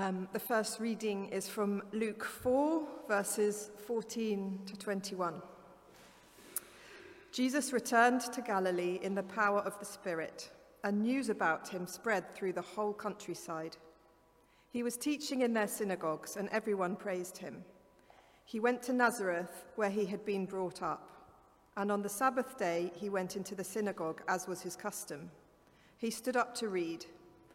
Um, the first reading is from Luke 4, verses 14 to 21. Jesus returned to Galilee in the power of the Spirit, and news about him spread through the whole countryside. He was teaching in their synagogues, and everyone praised him. He went to Nazareth, where he had been brought up, and on the Sabbath day he went into the synagogue, as was his custom. He stood up to read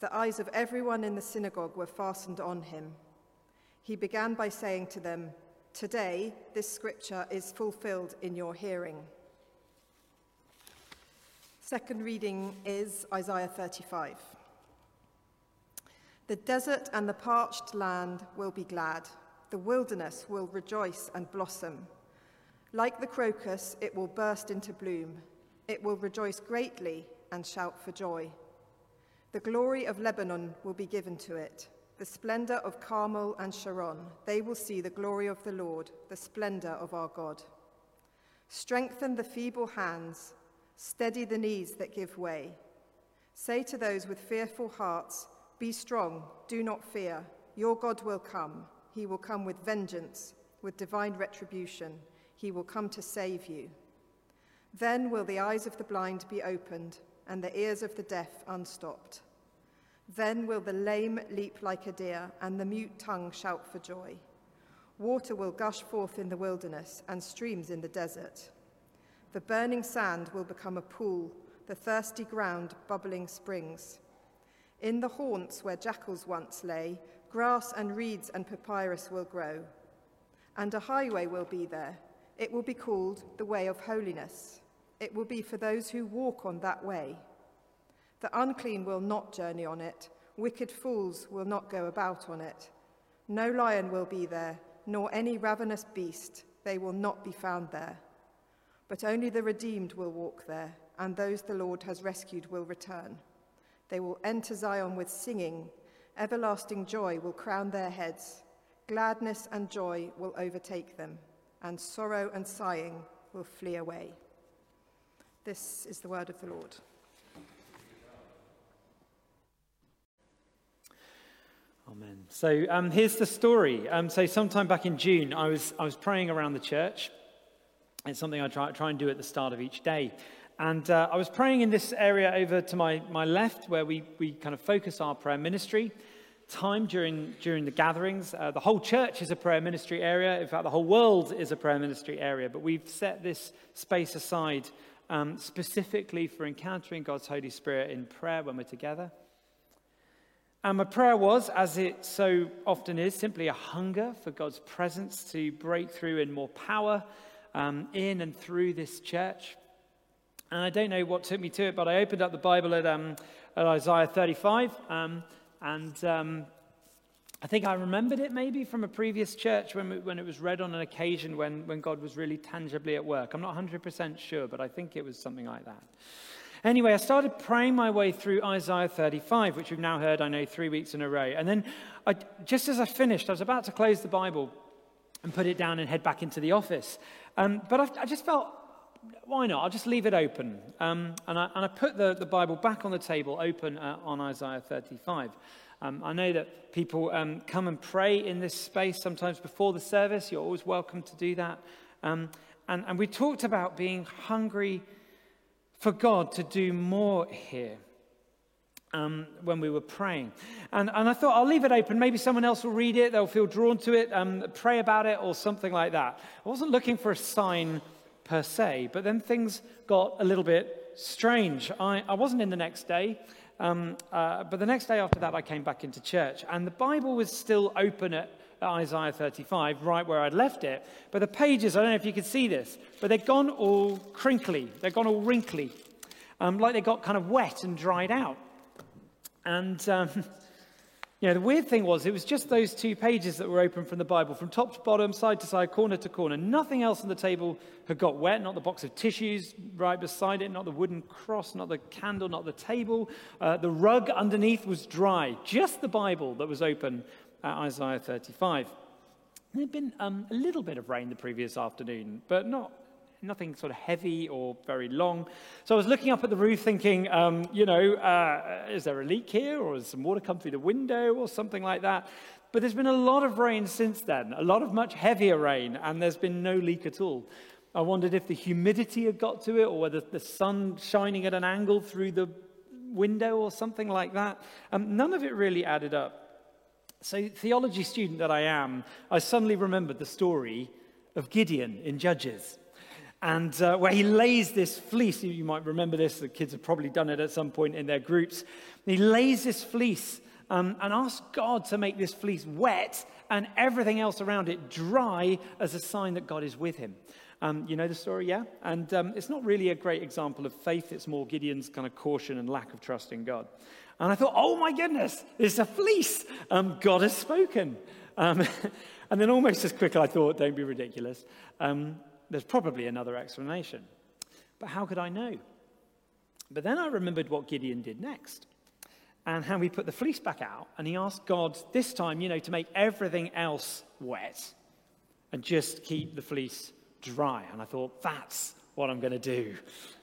The eyes of everyone in the synagogue were fastened on him. He began by saying to them, Today this scripture is fulfilled in your hearing. Second reading is Isaiah 35. The desert and the parched land will be glad. The wilderness will rejoice and blossom. Like the crocus, it will burst into bloom. It will rejoice greatly and shout for joy. The glory of Lebanon will be given to it, the splendor of Carmel and Sharon. They will see the glory of the Lord, the splendor of our God. Strengthen the feeble hands, steady the knees that give way. Say to those with fearful hearts, Be strong, do not fear. Your God will come. He will come with vengeance, with divine retribution. He will come to save you. Then will the eyes of the blind be opened and the ears of the deaf unstopped. Then will the lame leap like a deer, and the mute tongue shout for joy. Water will gush forth in the wilderness, and streams in the desert. The burning sand will become a pool, the thirsty ground bubbling springs. In the haunts where jackals once lay, grass and reeds and papyrus will grow. And a highway will be there. It will be called the way of holiness. It will be for those who walk on that way. The unclean will not journey on it, wicked fools will not go about on it. No lion will be there, nor any ravenous beast, they will not be found there. But only the redeemed will walk there, and those the Lord has rescued will return. They will enter Zion with singing, everlasting joy will crown their heads, gladness and joy will overtake them, and sorrow and sighing will flee away. This is the word of the Lord. Amen. So um, here's the story. Um, so sometime back in June, I was, I was praying around the church. It's something I try, try and do at the start of each day. And uh, I was praying in this area over to my, my left where we, we kind of focus our prayer ministry time during, during the gatherings. Uh, the whole church is a prayer ministry area. In fact, the whole world is a prayer ministry area. But we've set this space aside um, specifically for encountering God's Holy Spirit in prayer when we're together. And my prayer was, as it so often is, simply a hunger for God's presence to break through in more power um, in and through this church. And I don't know what took me to it, but I opened up the Bible at, um, at Isaiah 35. Um, and um, I think I remembered it maybe from a previous church when, we, when it was read on an occasion when, when God was really tangibly at work. I'm not 100% sure, but I think it was something like that. Anyway, I started praying my way through Isaiah 35, which we've now heard, I know, three weeks in a row. And then, I, just as I finished, I was about to close the Bible and put it down and head back into the office. Um, but I, I, just felt, why not? I'll just leave it open. Um, and, I, and, I, put the, the, Bible back on the table, open uh, on Isaiah 35. Um, I know that people um, come and pray in this space sometimes before the service. You're always welcome to do that. Um, and, and we talked about being hungry for God to do more here um, when we were praying. And, and I thought, I'll leave it open. Maybe someone else will read it, they'll feel drawn to it, um, pray about it, or something like that. I wasn't looking for a sign per se, but then things got a little bit strange. I, I wasn't in the next day. Um, uh, but the next day after that, I came back into church, and the Bible was still open at Isaiah 35, right where I'd left it. But the pages, I don't know if you can see this, but they've gone all crinkly. They've gone all wrinkly, um, like they got kind of wet and dried out. And um, You know, the weird thing was, it was just those two pages that were open from the Bible, from top to bottom, side to side, corner to corner. Nothing else on the table had got wet, not the box of tissues right beside it, not the wooden cross, not the candle, not the table. Uh, the rug underneath was dry. Just the Bible that was open at Isaiah 35. There had been um, a little bit of rain the previous afternoon, but not nothing sort of heavy or very long. So I was looking up at the roof thinking, um, you know, uh, is there a leak here or has some water come through the window or something like that? But there's been a lot of rain since then, a lot of much heavier rain, and there's been no leak at all. I wondered if the humidity had got to it or whether the sun shining at an angle through the window or something like that. Um, none of it really added up. So, theology student that I am, I suddenly remembered the story of Gideon in Judges and uh, where he lays this fleece. You might remember this, the kids have probably done it at some point in their groups. He lays this fleece um, and asks God to make this fleece wet and everything else around it dry as a sign that God is with him. Um, you know the story, yeah? And um, it's not really a great example of faith, it's more Gideon's kind of caution and lack of trust in God. And I thought, oh my goodness, it's a fleece. Um, God has spoken. Um, and then almost as quickly, I thought, don't be ridiculous. There's probably another explanation. But how could I know? But then I remembered what Gideon did next and how he put the fleece back out and he asked God this time, you know, to make everything else wet and just keep the fleece dry. And I thought, that's what I'm going to do.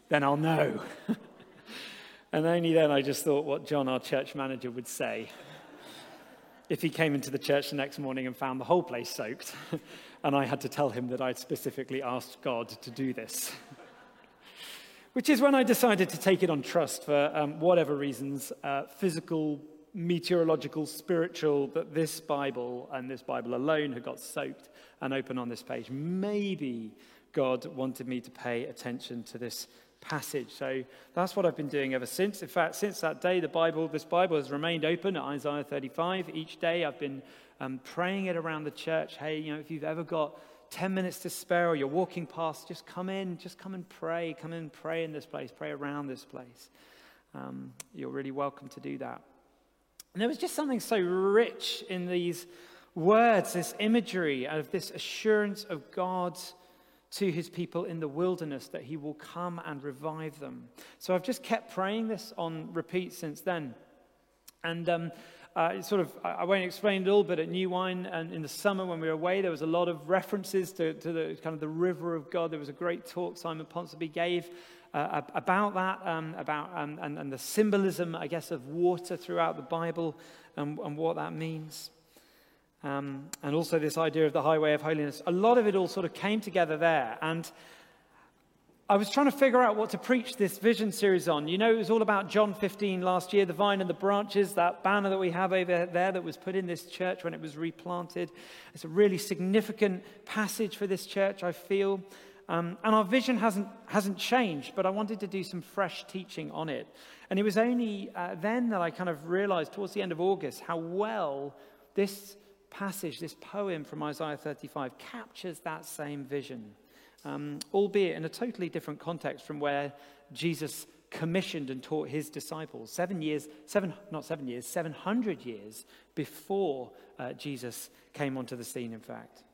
Then I'll know. and only then I just thought what John, our church manager, would say if he came into the church the next morning and found the whole place soaked and I had to tell him that I'd specifically asked God to do this. Which is when I decided to take it on trust for um, whatever reasons, uh, physical, meteorological, spiritual, that this Bible and this Bible alone had got soaked and open on this page. Maybe God wanted me to pay attention to this passage. So that's what I've been doing ever since. In fact, since that day, the Bible, this Bible has remained open at Isaiah 35. Each day I've been um, praying it around the church. Hey, you know, if you've ever got 10 minutes to spare or you're walking past, just come in, just come and pray. Come and pray in this place, pray around this place. Um, you're really welcome to do that. And there was just something so rich in these words, this imagery of this assurance of God's to his people in the wilderness that he will come and revive them. So I've just kept praying this on repeat since then. And um, uh, sort of, I won't explain it all, but at New Wine and in the summer when we were away, there was a lot of references to, to the kind of the river of God. There was a great talk Simon Ponsonby gave uh, about that, um, about um, and, and, the symbolism, I guess, of water throughout the Bible and, and what that means. Um, and also this idea of the highway of holiness. A lot of it all sort of came together there. And I was trying to figure out what to preach this vision series on. You know, it was all about John 15 last year, the vine and the branches, that banner that we have over there that was put in this church when it was replanted. It's a really significant passage for this church, I feel. Um, and our vision hasn't, hasn't changed, but I wanted to do some fresh teaching on it. And it was only uh, then that I kind of realized, towards the end of August, how well this passage, this poem from Isaiah 35, captures that same vision, um, albeit in a totally different context from where Jesus commissioned and taught his disciples seven years, seven, not seven years, 700 years before uh, Jesus came onto the scene, in fact.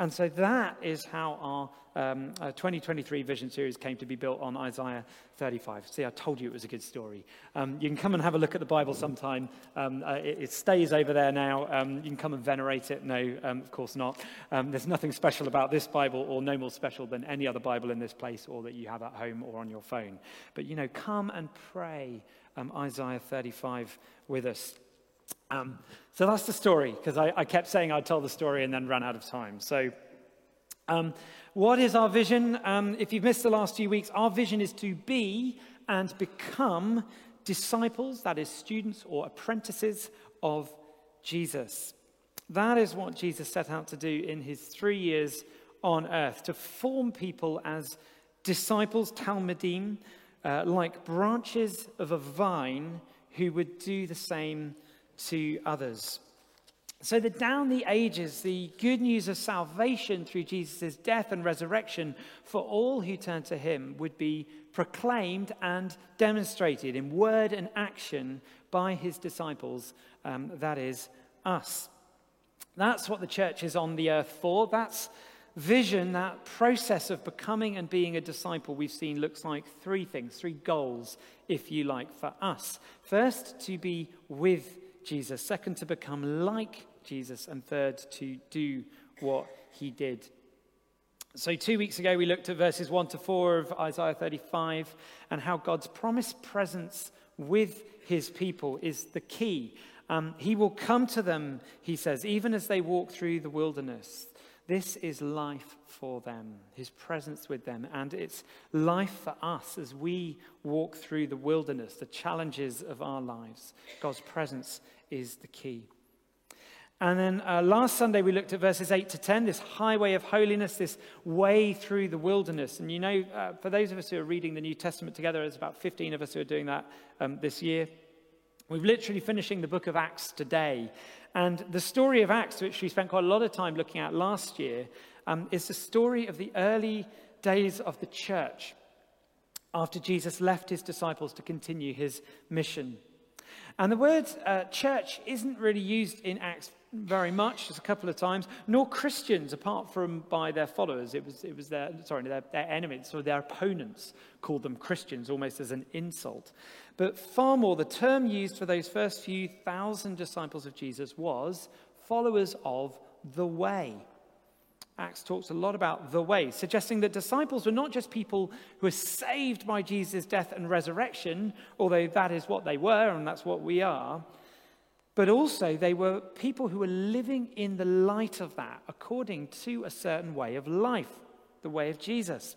And so that is how our um, 2023 Vision series came to be built on Isaiah 35. See, I told you it was a good story. Um, you can come and have a look at the Bible sometime. Um, uh, it, it, stays over there now. Um, you can come and venerate it. No, um, of course not. Um, there's nothing special about this Bible, or no more special than any other Bible in this place, or that you have at home or on your phone. But, you know, come and pray Isaiah 35 with us. Um, so that's the story, because I, I, kept saying I'd tell the story and then ran out of time. So, um, what is our vision? Um, if you've missed the last few weeks, our vision is to be and become disciples, that is, students or apprentices of Jesus. That is what Jesus set out to do in his three years on earth to form people as disciples, Talmidim, uh, like branches of a vine who would do the same to others. So that down the ages, the good news of salvation through Jesus' death and resurrection for all who turn to him would be proclaimed and demonstrated in word and action by his disciples, um, that is, us. That's what the church is on the earth for. That's vision, that process of becoming and being a disciple, we've seen looks like three things, three goals, if you like, for us. First, to be with Jesus. Second, to become like Jesus. And third, to do what he did. So, two weeks ago, we looked at verses 1 to 4 of Isaiah 35 and how God's promised presence with his people is the key. Um, he will come to them, he says, even as they walk through the wilderness. This is life for them, his presence with them. And it's life for us as we walk through the wilderness, the challenges of our lives. God's presence is the key. And then uh, last Sunday, we looked at verses 8 to 10, this highway of holiness, this way through the wilderness. And you know, uh, for those of us who are reading the New Testament together, there's about 15 of us who are doing that um, this year. We're literally finishing the book of Acts today. And the story of Acts, which we spent quite a lot of time looking at last year, um, is the story of the early days of the church after Jesus left his disciples to continue his mission. And the word uh, church isn't really used in Acts very much, just a couple of times, nor Christians, apart from by their followers. It was, it was their, sorry, their, their enemies or their opponents called them Christians, almost as an insult. But far more, the term used for those first few thousand disciples of Jesus was followers of the way. Acts talks a lot about the way, suggesting that disciples were not just people who were saved by Jesus' death and resurrection, although that is what they were and that's what we are, but also they were people who were living in the light of that according to a certain way of life, the way of Jesus.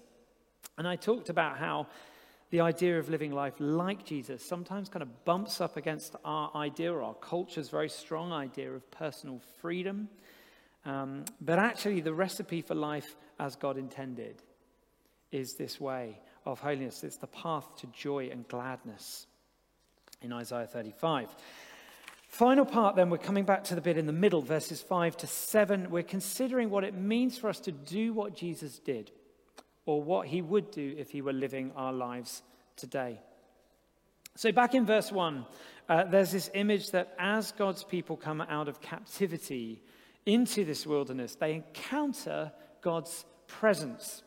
And I talked about how the idea of living life like Jesus sometimes kind of bumps up against our idea, or our culture's very strong idea of personal freedom um, but actually, the recipe for life as God intended is this way of holiness. It's the path to joy and gladness in Isaiah 35. Final part, then, we're coming back to the bit in the middle, verses 5 to 7. We're considering what it means for us to do what Jesus did, or what he would do if he were living our lives today. So, back in verse 1, uh, there's this image that as God's people come out of captivity, into this wilderness, they encounter God's presence.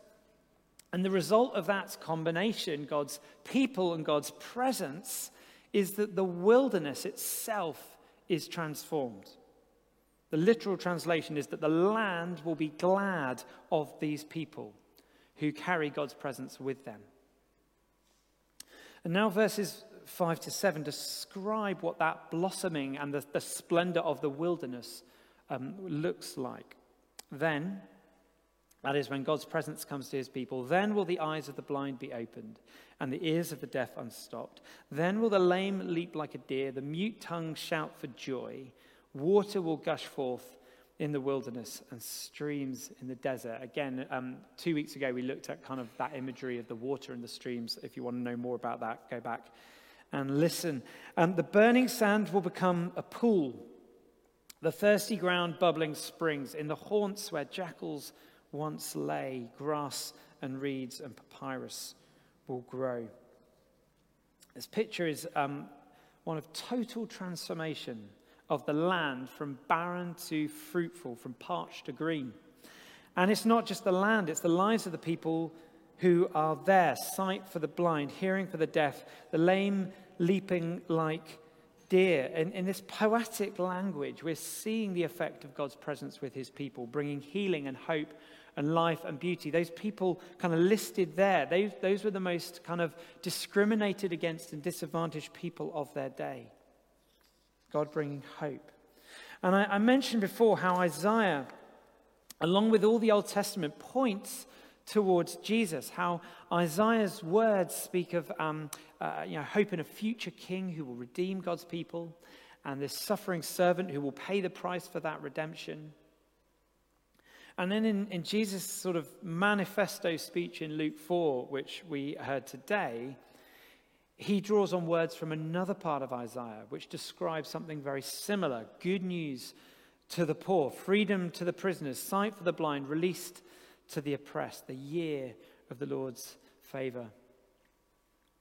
And the result of that combination, God's people and God's presence, is that the wilderness itself is transformed. The literal translation is that the land will be glad of these people who carry God's presence with them. And now, verses 5 to 7 describe what that blossoming and the, the splendor of the wilderness um, looks like. Then, that is, when God's presence comes to his people, then will the eyes of the blind be opened and the ears of the deaf unstopped. Then will the lame leap like a deer, the mute tongue shout for joy. Water will gush forth in the wilderness and streams in the desert. Again, um, two weeks ago, we looked at kind of that imagery of the water and the streams. If you want to know more about that, go back and listen. Um, the burning sand will become a pool the thirsty ground bubbling springs in the haunts where jackals once lay, grass and reeds and papyrus will grow. This picture is um, one of total transformation of the land from barren to fruitful, from parched to green. And it's not just the land, it's the lives of the people who are there sight for the blind, hearing for the deaf, the lame leaping like deer. In, in this poetic language, we're seeing the effect of God's presence with his people, bringing healing and hope and life and beauty. Those people kind of listed there, they, those were the most kind of discriminated against and disadvantaged people of their day. God bringing hope. And I, I mentioned before how Isaiah, along with all the Old Testament, points towards Jesus, how Isaiah's words speak of um, uh, you know, hope in a future king who will redeem God's people, and this suffering servant who will pay the price for that redemption. And then in, in Jesus' sort of manifesto speech in Luke 4, which we heard today, he draws on words from another part of Isaiah, which describes something very similar good news to the poor, freedom to the prisoners, sight for the blind, released to the oppressed, the year of the Lord's favor.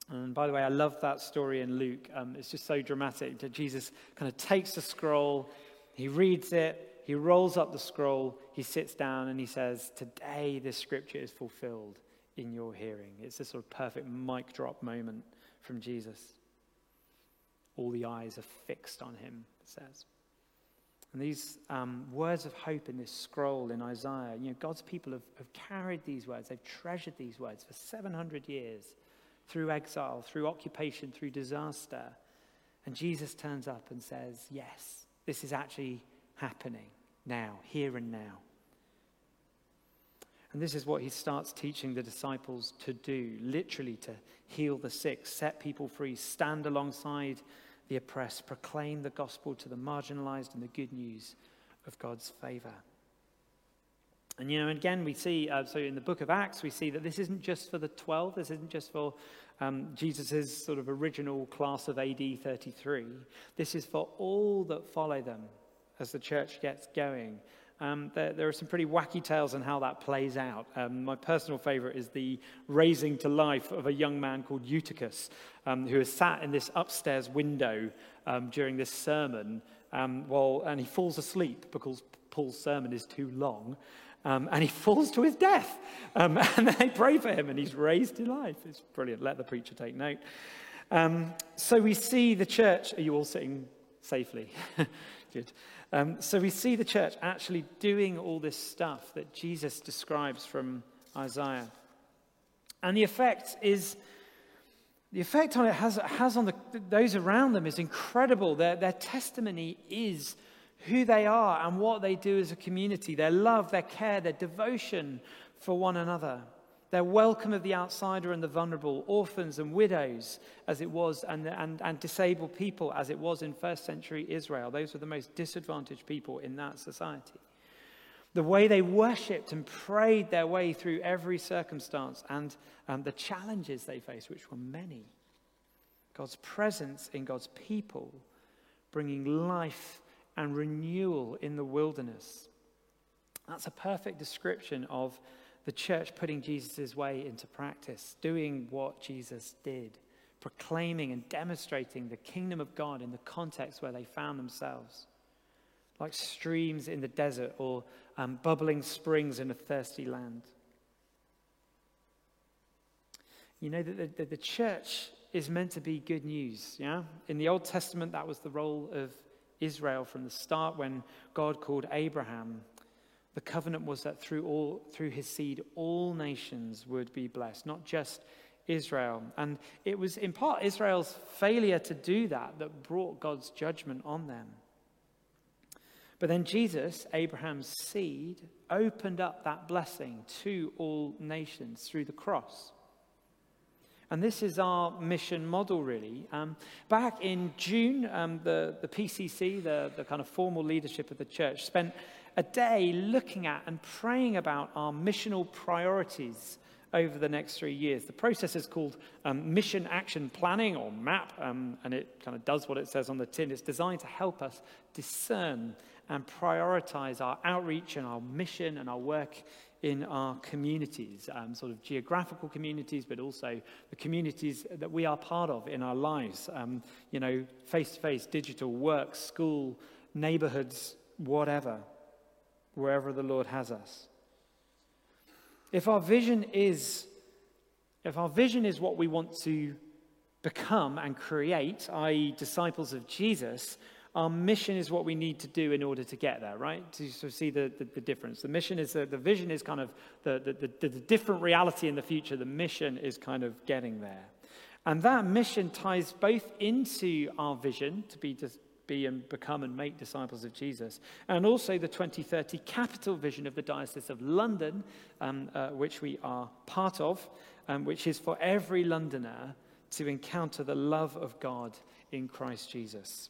And by the way, I love that story in Luke. Um, it's just so dramatic that Jesus kind of takes the scroll, he reads it, he rolls up the scroll, he sits down, and he says, Today this scripture is fulfilled in your hearing. It's a sort of perfect mic drop moment from Jesus. All the eyes are fixed on him, it says. And these um, words of hope in this scroll in Isaiah, you know, God's people have, have carried these words, they've treasured these words for 700 years through exile, through occupation, through disaster. And Jesus turns up and says, Yes, this is actually happening now, here and now. And this is what he starts teaching the disciples to do literally to heal the sick, set people free, stand alongside the oppressed, proclaim the gospel to the marginalized, and the good news of God's favor. And, you know, again, we see, uh, so in the book of Acts, we see that this isn't just for the 12, this isn't just for um, Jesus' sort of original class of AD 33. This is for all that follow them as the church gets going. Um, there, there, are some pretty wacky tales on how that plays out. Um, my personal favorite is the raising to life of a young man called Eutychus, um, who is sat in this upstairs window um, during this sermon, um, while, and he falls asleep because Paul's sermon is too long. Um, and he falls to his death. And they pray for him, and he's raised to life. It's brilliant. Let the preacher take note. So we see the church. Are you all sitting safely? Good. Um, so we see the church actually doing all this stuff that Jesus describes from Isaiah. And the effect is. The effect on it has, has on the, those around them is incredible. Their, their testimony is who they are and what they do as a community, their love, their care, their devotion for one another, their welcome of the outsider and the vulnerable, orphans and widows, as it was, and, and, and disabled people, as it was in first century Israel. Those were the most disadvantaged people in that society. The way they worshipped and prayed their way through every circumstance and um, the challenges they faced, which were many. God's presence in God's people, bringing life and renewal in the wilderness. That's a perfect description of the church putting Jesus' way into practice, doing what Jesus did, proclaiming and demonstrating the kingdom of God in the context where they found themselves, like streams in the desert or um, bubbling springs in a thirsty land. You know that the, the church is meant to be good news, yeah? In the Old Testament, that was the role of Israel from the start when God called Abraham. The covenant was that through, all, through his seed, all nations would be blessed, not just Israel. And it was in part Israel's failure to do that that brought God's judgment on them. But then Jesus, Abraham's seed, opened up that blessing to all nations through the cross. And this is our mission model, really. Um, back in June, um, the, the PCC, the, the kind of formal leadership of the church, spent a day looking at and praying about our missional priorities over the next three years. The process is called um, Mission Action Planning, or MAP, um, and it kind of does what it says on the tin. It's designed to help us discern and prioritize our outreach and our mission and our work in our communities, um, sort of geographical communities, but also the communities that we are part of in our lives. Um, you know, face to face, digital, work, school, neighborhoods, whatever, wherever the Lord has us. If our vision is, if our vision is what we want to become and create, i.e., disciples of Jesus, our mission is what we need to do in order to get there, right? To sort of see the, the, the difference. The mission is the, the vision is kind of the, the, different reality in the future. The mission is kind of getting there. And that mission ties both into our vision to be, to be and become and make disciples of Jesus, and also the 2030 capital vision of the Diocese of London, um, uh, which we are part of, um, which is for every Londoner to encounter the love of God in Christ Jesus.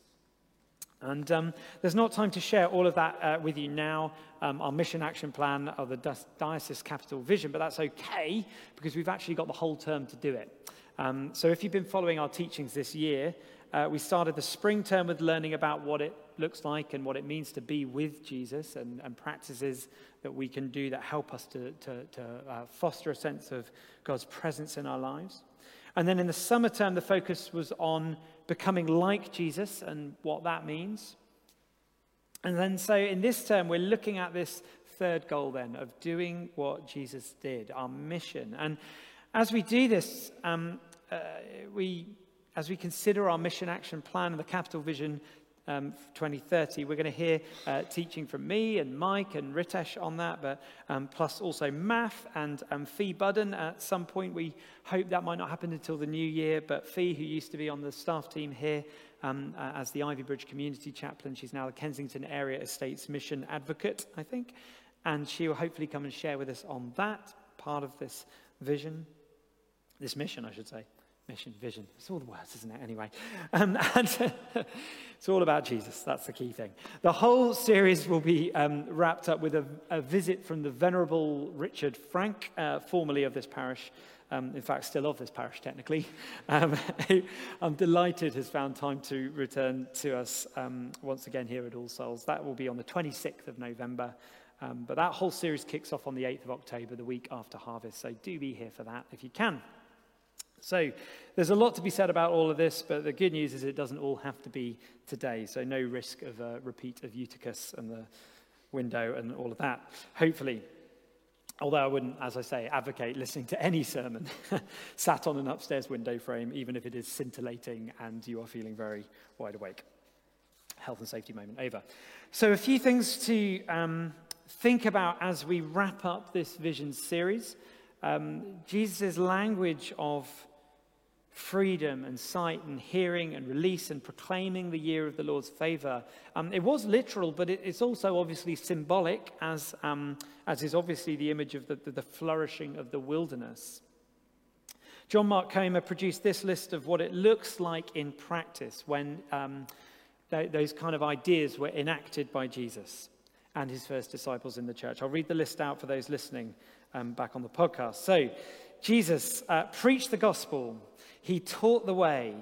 And um, there's not time to share all of that uh, with you now, um, our mission action plan of the Diocese Capital Vision, but that's okay because we've actually got the whole term to do it. Um, so if you've been following our teachings this year, uh, we started the spring term with learning about what it looks like and what it means to be with Jesus and, and practices that we can do that help us to, to, to uh, foster a sense of God's presence in our lives. And then in the summer term, the focus was on becoming like Jesus and what that means. And then, so in this term, we're looking at this third goal then of doing what Jesus did, our mission. And as we do this, um, uh, we, as we consider our mission action plan and the capital vision um, 2030. We're going to hear uh, teaching from me and Mike and Ritesh on that, but um, plus also Math and um, Fee Budden at some point. We hope that might not happen until the new year, but Fee, who used to be on the staff team here um, uh, as the Ivybridge Community Chaplain, she's now the Kensington Area Estates Mission Advocate, I think, and she will hopefully come and share with us on that part of this vision, this mission, I should say. Mission, vision. It's all the words, isn't it? Anyway. Um, and it's all about Jesus. That's the key thing. The whole series will be um, wrapped up with a, a, visit from the Venerable Richard Frank, uh, formerly of this parish. Um, in fact, still of this parish, technically. Um, I'm delighted has found time to return to us um, once again here at All Souls. That will be on the 26th of November. Um, but that whole series kicks off on the 8th of October, the week after harvest. So do be here for that if you can. So there's a lot to be said about all of this, but the good news is it doesn't all have to be today. So no risk of a repeat of Eutychus and the window and all of that, hopefully. Although I wouldn't, as I say, advocate listening to any sermon sat on an upstairs window frame, even if it is scintillating and you are feeling very wide awake. Health and safety moment over. So, a few things to um, think about as we wrap up this vision series. Um, Jesus' language of freedom and sight and hearing and release and proclaiming the year of the Lord's favor. Um, it was literal, but it, it's also obviously symbolic, as, um, as is obviously the image of the, the, the, flourishing of the wilderness. John Mark Comer produced this list of what it looks like in practice when um, th- those kind of ideas were enacted by Jesus and his first disciples in the church. I'll read the list out for those listening um, back on the podcast. So, Jesus uh, preached the gospel. He taught the way,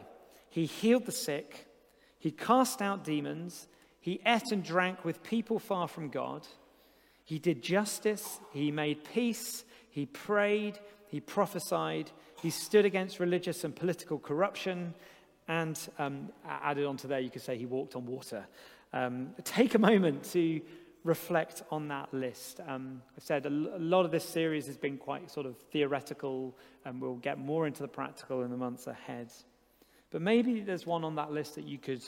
he healed the sick, he cast out demons, he ate and drank with people far from God, he did justice, he made peace, he prayed, he prophesied, he stood against religious and political corruption, and um, added onto there, you could say he walked on water. Um, take a moment to reflect on that list. Um, I've said a, l- a lot of this series has been quite sort of theoretical, and we'll get more into the practical in the months ahead. But maybe there's one on that list that you could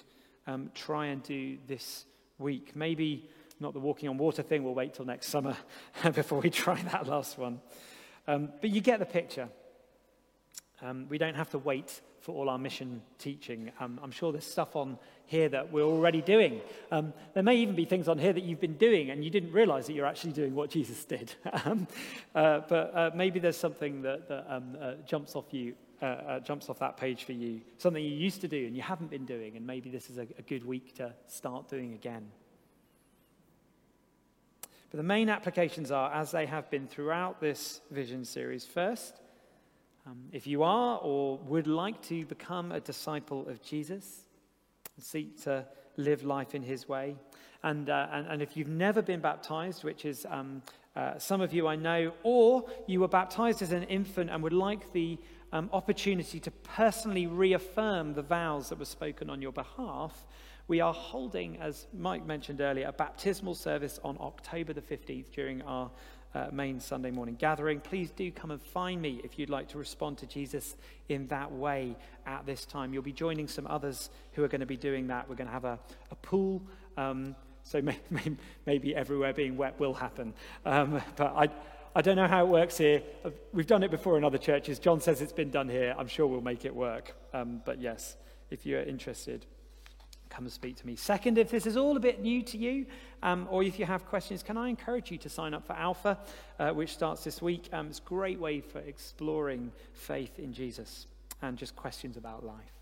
um, try and do this week. Maybe not the walking on water thing, we'll wait till next summer before we try that last one. Um, but you get the picture. Um, we don't have to wait for all our mission teaching. Um, I'm sure there's stuff on here that we're already doing. Um, there may even be things on here that you've been doing and you didn't realize that you're actually doing what Jesus did. um, uh, but uh, maybe there's something that, that um, uh, jumps off you. Uh, uh, jumps off that page for you, something you used to do and you haven't been doing, and maybe this is a, a good week to start doing again. But the main applications are, as they have been throughout this vision series, first, um, if you are or would like to become a disciple of Jesus, seek to live life in his way. And, uh, and, and, if you've never been baptized, which is um, uh, some of you I know, or you were baptized as an infant and would like the um, opportunity to personally reaffirm the vows that were spoken on your behalf, we are holding, as Mike mentioned earlier, a baptismal service on October the 15th during our uh, main Sunday morning gathering. Please do come and find me if you'd like to respond to Jesus in that way at this time. You'll be joining some others who are going to be doing that. We're going to have a, a pool. Um, so may, may, maybe everywhere being wet will happen. Um, but I, I don't know how it works here. Uh, we've done it before in other churches. John says it's been done here. I'm sure we'll make it work. Um, but yes, if you're interested, come and speak to me. Second, if this is all a bit new to you, um, or if you have questions, can I encourage you to sign up for Alpha, uh, which starts this week? Um, it's a great way for exploring faith in Jesus and just questions about life.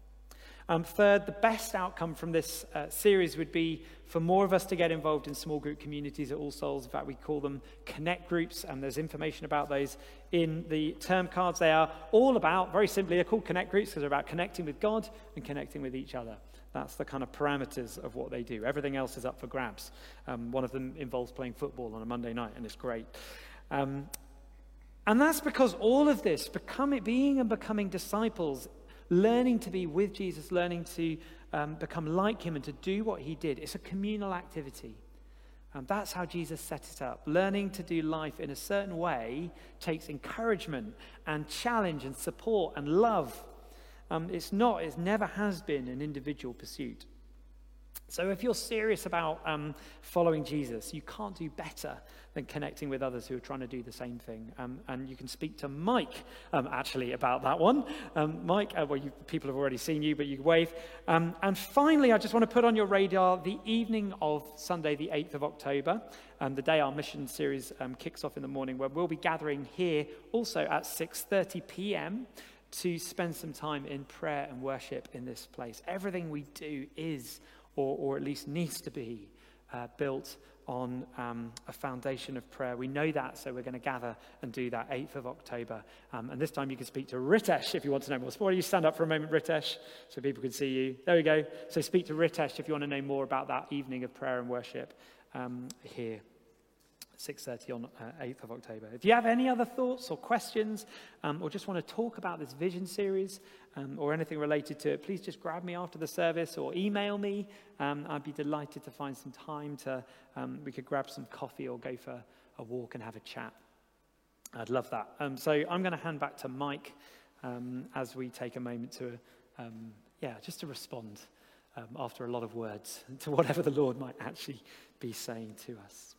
Um, third, the best outcome from this uh, series would be for more of us to get involved in small group communities at All Souls. In fact, we call them connect groups, and there's information about those in the term cards. They are all about, very simply, they're called connect groups because they're about connecting with God and connecting with each other. That's the kind of parameters of what they do. Everything else is up for grabs. Um, one of them involves playing football on a Monday night, and it's great. Um, and that's because all of this, becoming, being and becoming disciples, learning to be with Jesus, learning to um, become like him and to do what he did, it's a communal activity. And that's how Jesus set it up. Learning to do life in a certain way takes encouragement and challenge and support and love. Um, it's not, it never has been an individual pursuit. So, if you're serious about um, following Jesus, you can't do better than connecting with others who are trying to do the same thing. Um, and you can speak to Mike, um, actually, about that one. Um, Mike, uh, well, you, people have already seen you, but you wave. Um, and finally, I just want to put on your radar the evening of Sunday, the 8th of October, and the day our mission series um, kicks off in the morning, where we'll be gathering here also at 6:30 p.m. to spend some time in prayer and worship in this place. Everything we do is or, or at least needs to be, uh, built on um, a foundation of prayer. We know that, so we're going to gather and do that 8th of October. Um, and this time you can speak to Ritesh if you want to know more. So why don't you stand up for a moment, Ritesh, so people can see you. There we go. So speak to Ritesh if you want to know more about that evening of prayer and worship um, here. 6.30 on uh, 8th of October. If you have any other thoughts or questions um, or just want to talk about this vision series um, or anything related to it, please just grab me after the service or email me. Um, I'd be delighted to find some time to, um, we could grab some coffee or go for a walk and have a chat. I'd love that. Um, so I'm going to hand back to Mike um, as we take a moment to, yeah, just to respond after a lot of words to whatever the Lord might actually be saying to us.